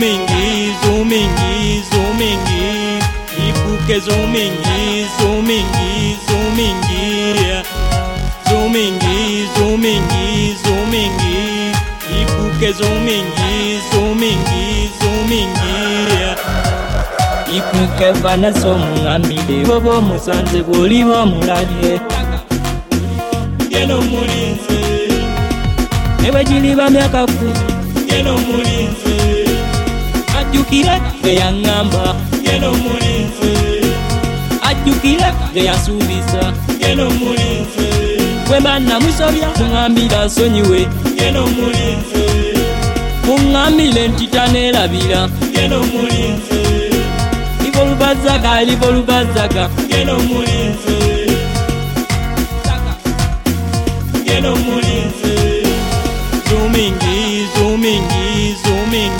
zumingui, zumingui, zumingui. E porque zumingui, zumingui, zumingui. Zumingui, zumingui, zumingui. E porque zumingui, zumingui, zumingui. Ipuke fana so mungamide bobo musanze buli bamulabye geno mulinze ne bagiri bamyakafuzi ajjukira ge yaŋŋamba genomulinze ajjukira ge yasuubiza genomulinze bwe mbanamusobya kuŋambira nsonyiwe genomulinze kuŋŋambire nti taneerabira genomulinze libolubazaga libolubazaga genomulinze genomulinze zumingi zumingi zumingi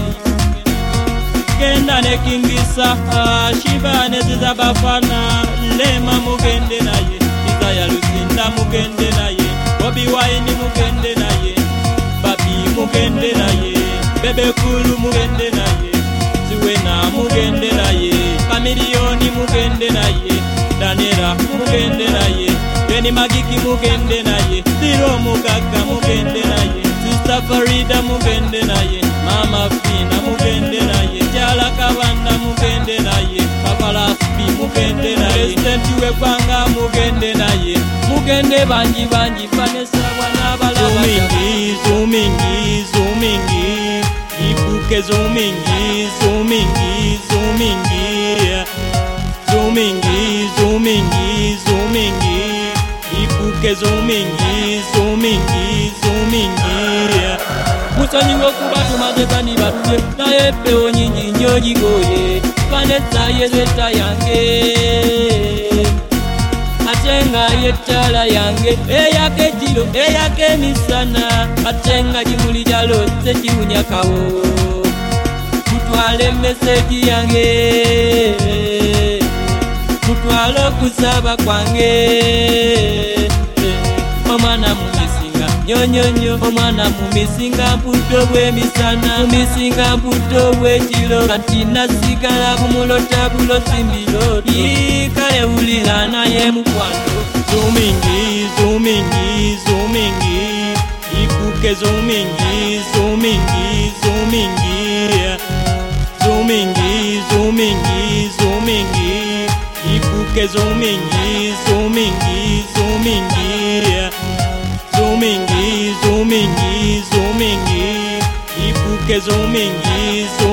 mugenda nekingisa shiva neziza bafana lema mugende naye iza ya luzinda mugende naye bobi waini mugende naye babi mugende naye bebekulu mugende naye ziwena mugende naye kamiliyoni mugende naye danera mugende naye beni magiki mugende naye ziro mugaga mugende naye sista farida mugende kwanga mugende naye mugende bangi bangi fanesabwa n'abalabamingi zumingi zumingi ibuke zumingi zumingi zumingi zumingi zumingi zumingi ibuke zumingi zumingi zumingi musanyinga okuba tumagebani batule naye empewo nyingi nyo gigoye fanesa yezeta yange ate nga yettaala yange eyake ekiro eyake misana ate nga gimulira lose giwunya kawo tutwala yange tutwala okusaba kwange nyonyo omwana mumisinga buto bwemisana mumisinga buto bwekiro kati nasigala kumulota bulo simbiro ikale wulila naye mukwano zumingi zumingi zumingi ikuke zumingi zumingi zumingi zumingi zumingi zumingi ikuke zumingi zumingi zumingi zumingi zoomingi, e porque zoomingi, zoomingi.